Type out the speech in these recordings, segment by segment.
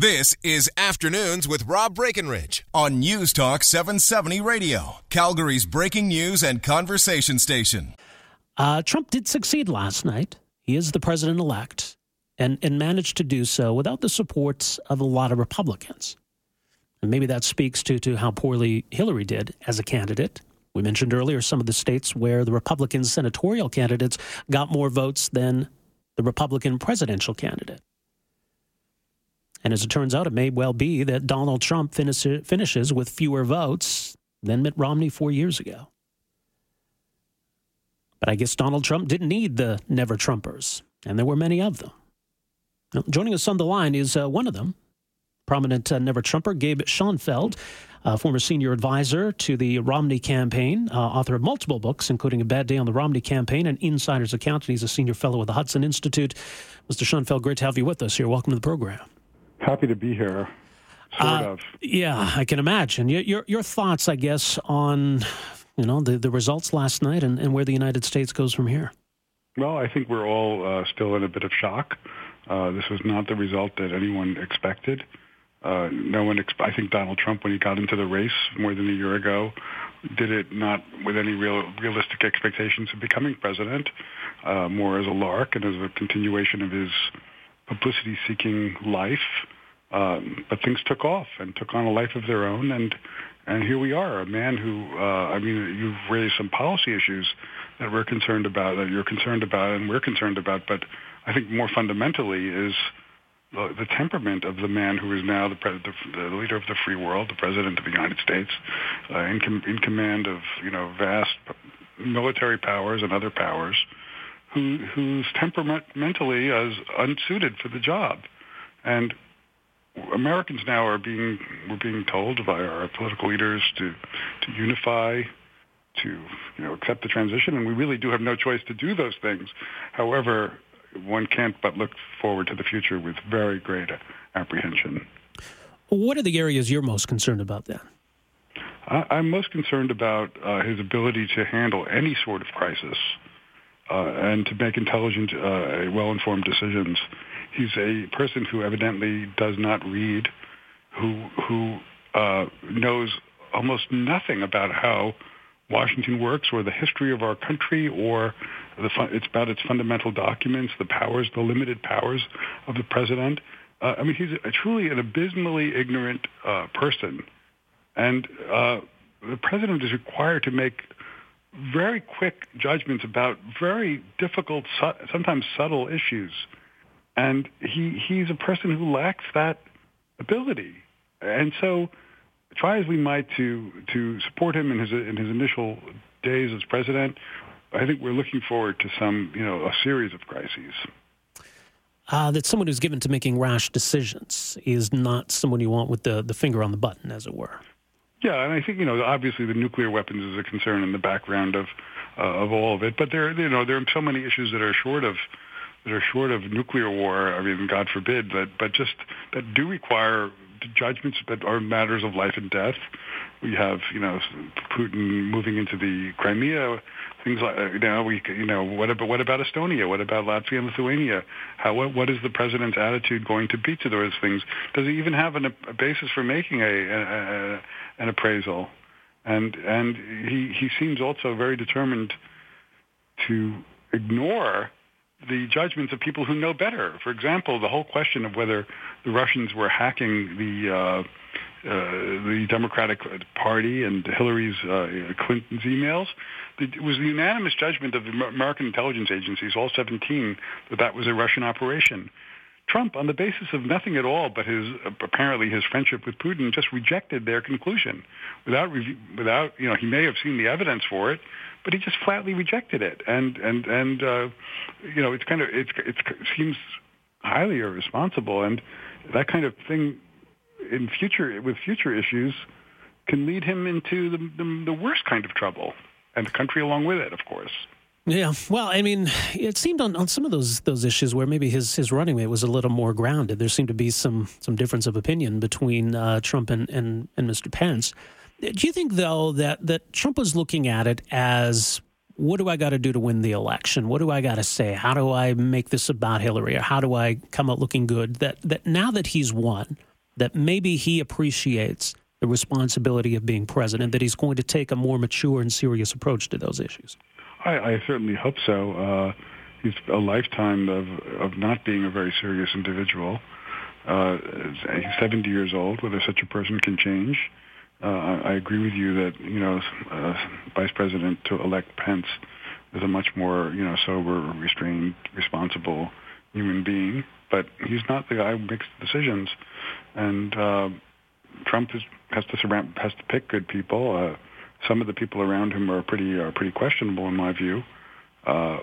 This is Afternoons with Rob Breckenridge on News Talk 770 Radio, Calgary's breaking news and conversation station. Uh, Trump did succeed last night. He is the president elect and, and managed to do so without the support of a lot of Republicans. And maybe that speaks to, to how poorly Hillary did as a candidate. We mentioned earlier some of the states where the Republican senatorial candidates got more votes than the Republican presidential candidate. And as it turns out, it may well be that Donald Trump finish, finishes with fewer votes than Mitt Romney four years ago. But I guess Donald Trump didn't need the never Trumpers, and there were many of them. Now, joining us on the line is uh, one of them, prominent uh, never Trumper Gabe Schoenfeld, uh, former senior advisor to the Romney campaign, uh, author of multiple books, including A Bad Day on the Romney Campaign and Insider's Account. And he's a senior fellow at the Hudson Institute. Mr. Schoenfeld, great to have you with us here. Welcome to the program. Happy to be here. Sort uh, of. Yeah, I can imagine. Your, your, your thoughts, I guess, on you know the, the results last night and, and where the United States goes from here. Well, I think we're all uh, still in a bit of shock. Uh, this was not the result that anyone expected. Uh, no one, exp- I think Donald Trump, when he got into the race more than a year ago, did it not with any real realistic expectations of becoming president, uh, more as a lark and as a continuation of his publicity-seeking life. Um, but things took off and took on a life of their own, and and here we are, a man who, uh, I mean, you've raised some policy issues that we're concerned about, that you're concerned about, and we're concerned about. But I think more fundamentally is the, the temperament of the man who is now the, pre- the, the leader of the free world, the president of the United States, uh, in, com- in command of you know vast military powers and other powers, who whose temperament mentally is unsuited for the job, and Americans now are being we're being told by our political leaders to to unify, to you know accept the transition, and we really do have no choice to do those things. However, one can't but look forward to the future with very great apprehension. What are the areas you're most concerned about then? I, am most concerned about uh, his ability to handle any sort of crisis and to make intelligent, uh, well-informed decisions. He's a person who evidently does not read, who who uh, knows almost nothing about how Washington works or the history of our country or the, it's about its fundamental documents, the powers, the limited powers of the president. Uh, I mean, he's a, truly an abysmally ignorant uh, person. And uh, the president is required to make very quick judgments about very difficult, sometimes subtle issues. And he, he's a person who lacks that ability. And so try as we might to, to support him in his, in his initial days as president, I think we're looking forward to some, you know, a series of crises. Uh, that someone who's given to making rash decisions is not someone you want with the, the finger on the button, as it were. Yeah, and I think you know obviously the nuclear weapons is a concern in the background of uh, of all of it, but there you know there are so many issues that are short of that are short of nuclear war. I mean, God forbid, but but just that do require judgments that are matters of life and death. We have you know Putin moving into the Crimea things like you know we you know what about what about Estonia? What about Latvia and Lithuania? How what, what is the president's attitude going to be to those things? Does he even have an, a basis for making a, a, a an appraisal? And and he he seems also very determined to ignore the judgments of people who know better. For example, the whole question of whether the Russians were hacking the uh, uh, the Democratic Party and Hillary's uh, Clinton's emails. It was the unanimous judgment of the American intelligence agencies, all 17, that that was a Russian operation. Trump, on the basis of nothing at all but his apparently his friendship with Putin, just rejected their conclusion without without you know he may have seen the evidence for it, but he just flatly rejected it. And and and uh, you know it's kind of it's it seems highly irresponsible, and that kind of thing in future with future issues can lead him into the, the, the worst kind of trouble, and the country along with it, of course. Yeah, well, I mean, it seemed on, on some of those those issues where maybe his his running mate was a little more grounded. There seemed to be some some difference of opinion between uh, Trump and, and and Mr. Pence. Do you think though that that Trump was looking at it as what do I got to do to win the election? What do I got to say? How do I make this about Hillary? Or how do I come out looking good? That that now that he's won, that maybe he appreciates the responsibility of being president, that he's going to take a more mature and serious approach to those issues. I, I certainly hope so. Uh, he's a lifetime of of not being a very serious individual. Uh, he's 70 years old. Whether such a person can change uh, I agree with you that you know uh, Vice President to elect Pence is a much more you know sober, restrained, responsible human being, but he's not the guy who makes decisions. And uh, Trump is, has to surround, has to pick good people. Uh, some of the people around him are pretty are pretty questionable in my view. Uh,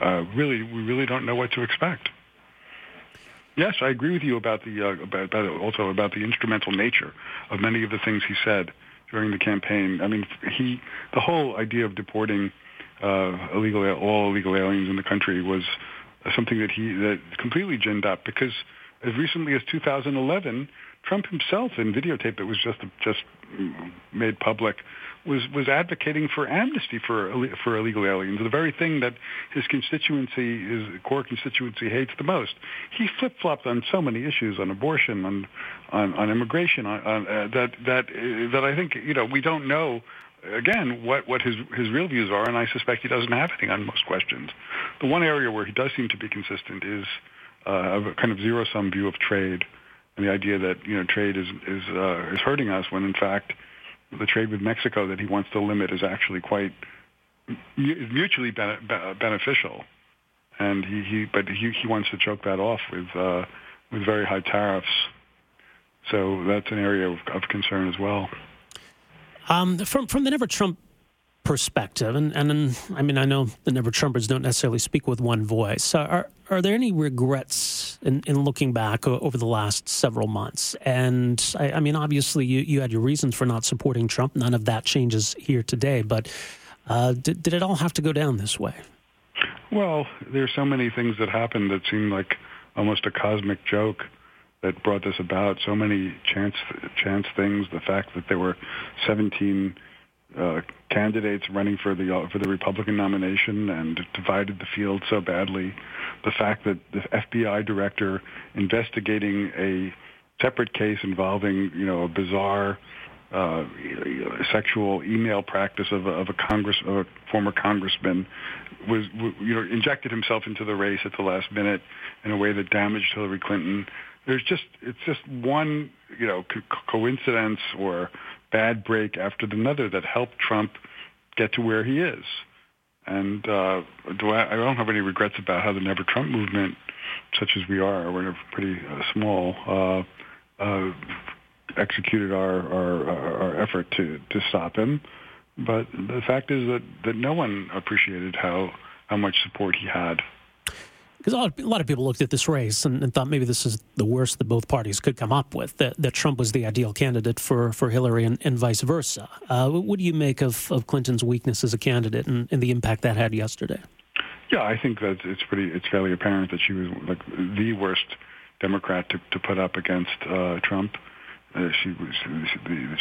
uh, really, we really don't know what to expect. Yes, I agree with you about the uh, about, about also about the instrumental nature of many of the things he said during the campaign. I mean, he the whole idea of deporting uh, illegal all illegal aliens in the country was something that he that completely ginned up because as recently as 2011, Trump himself in videotape that was just just made public was was advocating for amnesty for for illegal aliens, the very thing that his constituency, his core constituency, hates the most. He flip flopped on so many issues, on abortion, on on, on immigration, on, on uh, that that uh, that I think you know we don't know again what what his his real views are, and I suspect he doesn't have any on most questions. The one area where he does seem to be consistent is uh, a kind of zero sum view of trade and the idea that you know trade is is uh, is hurting us when in fact the trade with Mexico that he wants to limit is actually quite mutually beneficial, and he, he but he, he wants to choke that off with uh, with very high tariffs. So that's an area of, of concern as well. Um, from from the Never Trump perspective, and, and I mean, I know the Never Trumpers don't necessarily speak with one voice. Are are there any regrets in, in looking back over the last several months? And I, I, mean, obviously, you, you had your reasons for not supporting Trump. None of that changes here today. But uh, did, did it all have to go down this way? Well, there's so many things that happened that seemed like almost a cosmic joke that brought this about. So many chance chance things. The fact that there were 17 uh, candidates running for the uh, for the Republican nomination and divided the field so badly. The fact that the FBI director investigating a separate case involving you know a bizarre uh, sexual email practice of a, of a Congress of a former congressman was you know injected himself into the race at the last minute in a way that damaged Hillary Clinton. There's just it's just one you know co- coincidence or bad break after another that helped Trump get to where he is. And uh, do I, I don't have any regrets about how the Never Trump movement, such as we are, we're pretty uh, small, uh, uh, executed our, our, our effort to, to stop him. But the fact is that, that no one appreciated how, how much support he had because a, a lot, of people looked at this race and, and, thought maybe this is the worst that both parties could come up with, that, that Trump was the ideal candidate for, for Hillary and, and vice versa. Uh, what do you make of, of Clinton's weakness as a candidate and, and the impact that had yesterday? Yeah, I think that it's pretty, it's fairly apparent that she was like the worst Democrat to, to put up against uh, Trump. Uh, she was,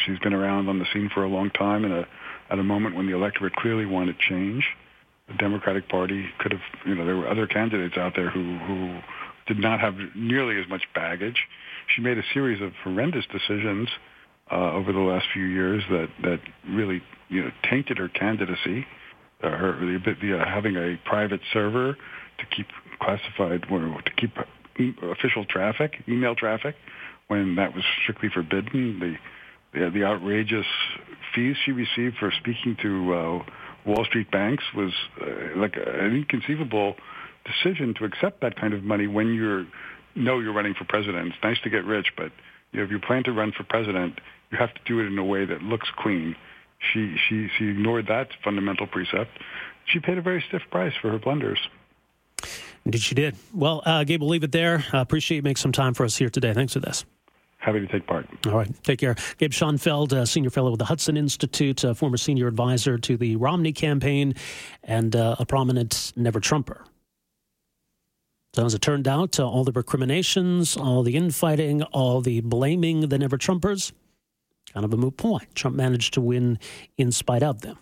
she, has been around on the scene for a long time, and a, at a moment when the electorate clearly wanted change the Democratic Party could have, you know, there were other candidates out there who, who did not have nearly as much baggage. She made a series of horrendous decisions uh, over the last few years that, that really, you know, tainted her candidacy. Uh, her the, the uh, having a private server to keep classified, to keep official traffic, email traffic, when that was strictly forbidden. The the, outrageous fees she received for speaking to uh, Wall Street banks was uh, like an inconceivable decision to accept that kind of money when you know you're running for president. It's nice to get rich, but you know, if you plan to run for president, you have to do it in a way that looks clean. She she she ignored that fundamental precept. She paid a very stiff price for her blunders. Indeed, she did. Well, uh, Gabe, we'll leave it there. I appreciate you making some time for us here today. Thanks for this happy to take part. All right. Take care. Gabe Schoenfeld, uh, senior fellow with the Hudson Institute, uh, former senior advisor to the Romney campaign, and uh, a prominent Never Trumper. So, as it turned out, uh, all the recriminations, all the infighting, all the blaming the Never Trumpers, kind of a moot point. Trump managed to win in spite of them.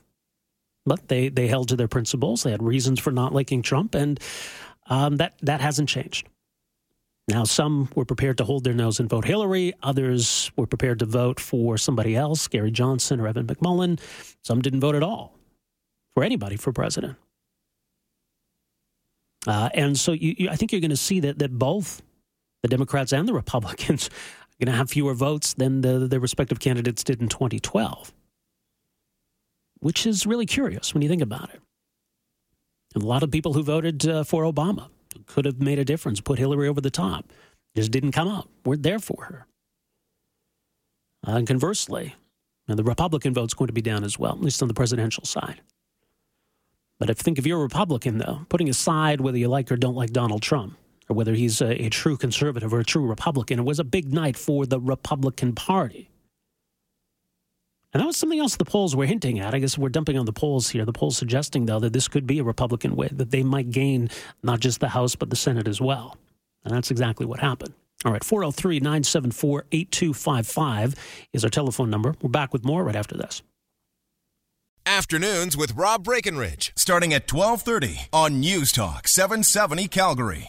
but they, they held to their principles. They had reasons for not liking Trump, and um, that, that hasn't changed. Now, some were prepared to hold their nose and vote Hillary. Others were prepared to vote for somebody else, Gary Johnson or Evan McMullin. Some didn't vote at all for anybody for president. Uh, and so you, you, I think you're going to see that, that both the Democrats and the Republicans are going to have fewer votes than the, their respective candidates did in 2012, which is really curious when you think about it. And a lot of people who voted uh, for Obama could have made a difference, put Hillary over the top. Just didn't come up. We're there for her. Uh, and conversely, the Republican vote's going to be down as well, at least on the presidential side. But if think if you're a Republican, though, putting aside whether you like or don't like Donald Trump, or whether he's a, a true conservative or a true Republican, it was a big night for the Republican Party. And that was something else the polls were hinting at. I guess we're dumping on the polls here. The polls suggesting, though, that this could be a Republican win, that they might gain not just the House, but the Senate as well. And that's exactly what happened. All right, 403 974 8255 is our telephone number. We're back with more right after this. Afternoons with Rob Breckenridge, starting at 1230 on News Talk 770 Calgary.